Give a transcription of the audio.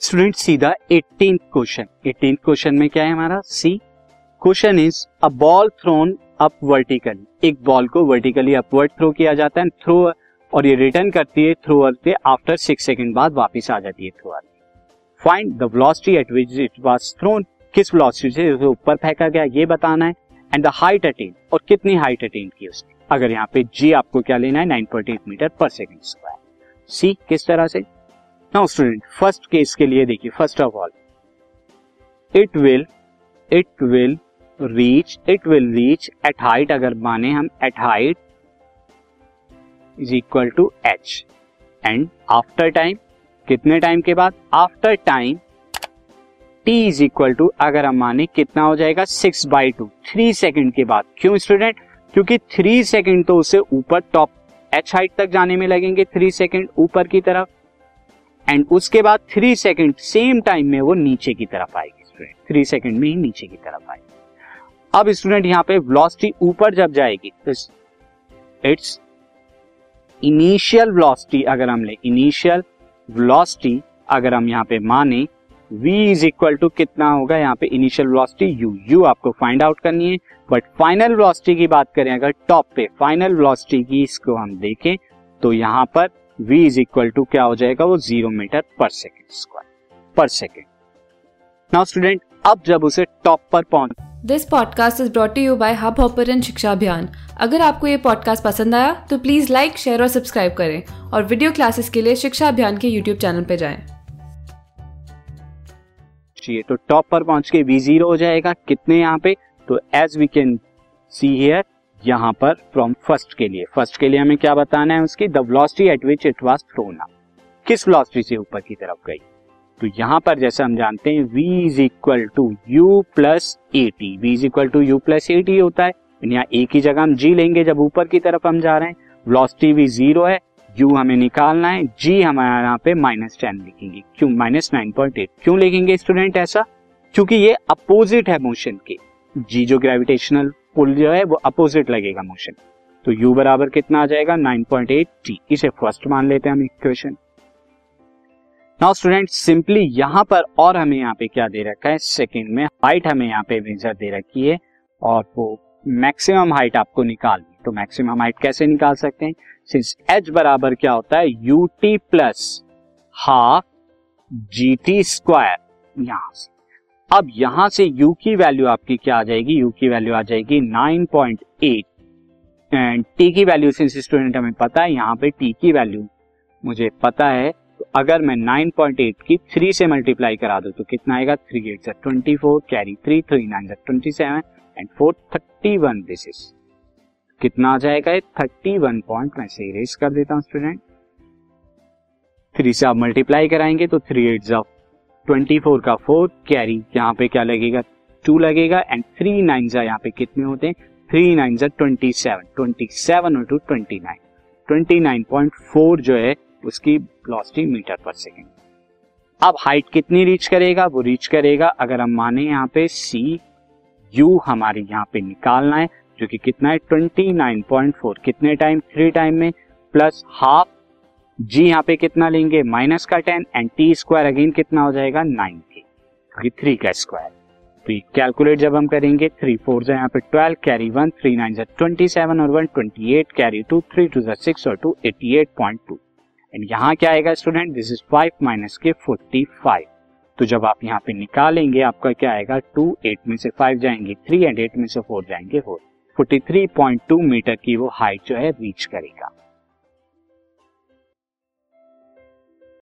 Student सीधा eighteen question eighteen question में क्या है हमारा? See question is a ball thrown up vertically एक बॉल को वर्टिकली अपवर्ड थ्रो किया जाता है थ्रो और ये रिटर्न करती है थ्रोअर से आफ्टर सिक्स सेकंड बाद वापस आ जाती है thrower find the velocity at which it was thrown किस वेलोसिटी से उसे ऊपर फेंका गया, ये बताना है। एंड द हाइट अटेन और कितनी हाइट अटेन की उसने? अगर यहाँ पे जी आपको क्या लेना है 9.8 मीटर पर सेकंड स्क्वायर सी किस तरह से? नाउ स्टूडेंट फ़र्स्ट केस के लिए देखिए first of all it will it will reach it will reach at height अगर माने हम at height is equal to H and after time कितने टाइम के बाद? After time T is equal to अगर हम माने कितना हो जाएगा? Six by two three second के बाद. क्यों स्टूडेंट क्योंकि थ्री सेकेंड तो उसे ऊपर टॉप एच हाइट तक जाने में लगेंगे. थ्री सेकेंड ऊपर की तरफ़. एंड उसके बाद थ्री सेकेंड सेम टाइम में वो नीचे की तरफ़ आएगी स्टूडेंट थ्री सेकेंड में ही नीचे की तरफ़ आएगी. अब स्टूडेंट यहाँ पे वेलोसिटी ऊपर जब जाएगी तो इट्स इनिशियल वेलोसिटी अगर हम ले इनिशियल वेलोसिटी अगर हम यहाँ पे माने, v इज़ इक्वल टू कितना होगा? यहाँ पे इनिशियल वेलोसिटी u u आपको फाइंड आउट करनी है. बट फाइनल वेलोसिटी की बात करें, अगर टॉप पे फाइनल वेलोसिटी की इसको हम देखें तो यहाँ पर v इज़ इक्वल टू क्या हो जाएगा वो ज़ीरो मीटर पर सेकेंड स्क्वायर पर सेकेंड नाउ स्टूडेंट अब जब उसे टॉप पर पहुँच this podcast is brought you by Hubhopper शिक्षा अभियान अगर आपको ये पॉडकास्ट पसंद आया तो प्लीज़ लाइक शेयर और सब्सक्राइब करें और वीडियो क्लासेस के लिए शिक्षा अभियान के यूट्यूब चैनल पर जाएँ। तो टॉप पर पहुँच के वी ज़ीरो हो जाएगा। कितने यहाँ पे? तो as we can see here यहाँ पर फ्रॉम फ़र्स्ट के लिए। फ़र्स्ट के लिए हमें क्या बताना है उसकी? The velocity at which it was thrown up किस वेलोसिटी से ऊपर की तरफ़ गई? तो यहाँ पर जैसे हम जानते हैं, v is equal to U plus A T V is equal to U plus A T होता है। यहाँ ए की जगह हम g लेंगे। जब ऊपर की तरफ़ हम जा रहे हैं वेलोसिटी भी ज़ीरो है। U हमें निकालना है। G हमारे यहाँ पे माइनस टेन लिखेंगे। क्यों? माइनस नाइन पॉइंट एट क्यों लिखेंगे स्टूडेंट ऐसा? क्योंकि ये अपोजिट है मोशन के। G जो ग्रेविटेशनल पुल जो है वो अपोजिट लगेगा मोशन तो u बराबर कितना आ जाएगा? 9.8 t. इसे फ़र्स्ट मान लेते हैं हम इक्वेशन नाउ स्टूडेंट सिंपली यहाँ पर और हमें यहाँ पे क्या दे रखा है? सेकंड में हाइट हमें यहाँ पे मेजर दे रखी है और वो मैक्सिमम हाइट आपको निकालनी तो मैक्सिमम हाइट कैसे निकाल सकते हैं? सिंस h बराबर क्या होता है? U T plus half G T square यहाँ से। अब यहाँ से u की वैल्यू आपकी क्या आ जाएगी? U की वैल्यू आ जाएगी 9.8 एंड t की वैल्यू सिंस स्टूडेंट हमें पता है, यहाँ पे t की वैल्यू मुझे पता है तो अगर मैं 9.8 की 3 से मल्टीप्लाई करा दूँ तो कितना आएगा? थ्री एट से twenty four carry three three nine से twenty seven and four thirty one is कितना आ जाएगा ये? थर्टी वन पॉइंट मैं से इरेज कर देता हूँ स्टूडेंट थ्री से आप मल्टीप्लाई कराएँगे तो three eight of twenty four का फोर कैरी, यहाँ पे क्या लगेगा? टू लगेगा एंड थ्री नाइन यहाँ पे कितने होते हैं? Three nine twenty seven twenty seven और two twenty nine twenty nine point four जो है, उसकी वेलोसिटी मीटर पर सेकेंड अब हाइट कितनी रीच करेगा? वो रीच करेगा, अगर हम माने यहाँ पे सी यू हमारे यहाँ पे निकालना है, जो कि कितना है? ट्वेंटी नाइन पॉइंट फोर कितने टाइम थ्री टाइम में प्लस हाफ़ जी यहाँ पे कितना लेंगे? माइनस का ten and T square again कितना हो जाएगा? नाइन टी थ्री का स्क्वायर तो कैलकुलेट जब हम करेंगे थ्री फोर जो यहाँ पे twelve carry one three nine जो ट्वेंटी सेवन और one twenty eight carry two three two जो सिक्स और two eighty eight point two and यहाँ क्या आएगा student this is five minus के फोर्टी फाइव तो जब आप यहाँ पे निकालेंगे, आपका क्या आएगा? टू एट में से फाइव जाएँगे थ्री एंड एट में से फोर जाएँगे four forty three point two metre की वो हाइट जो है रीच करेगा।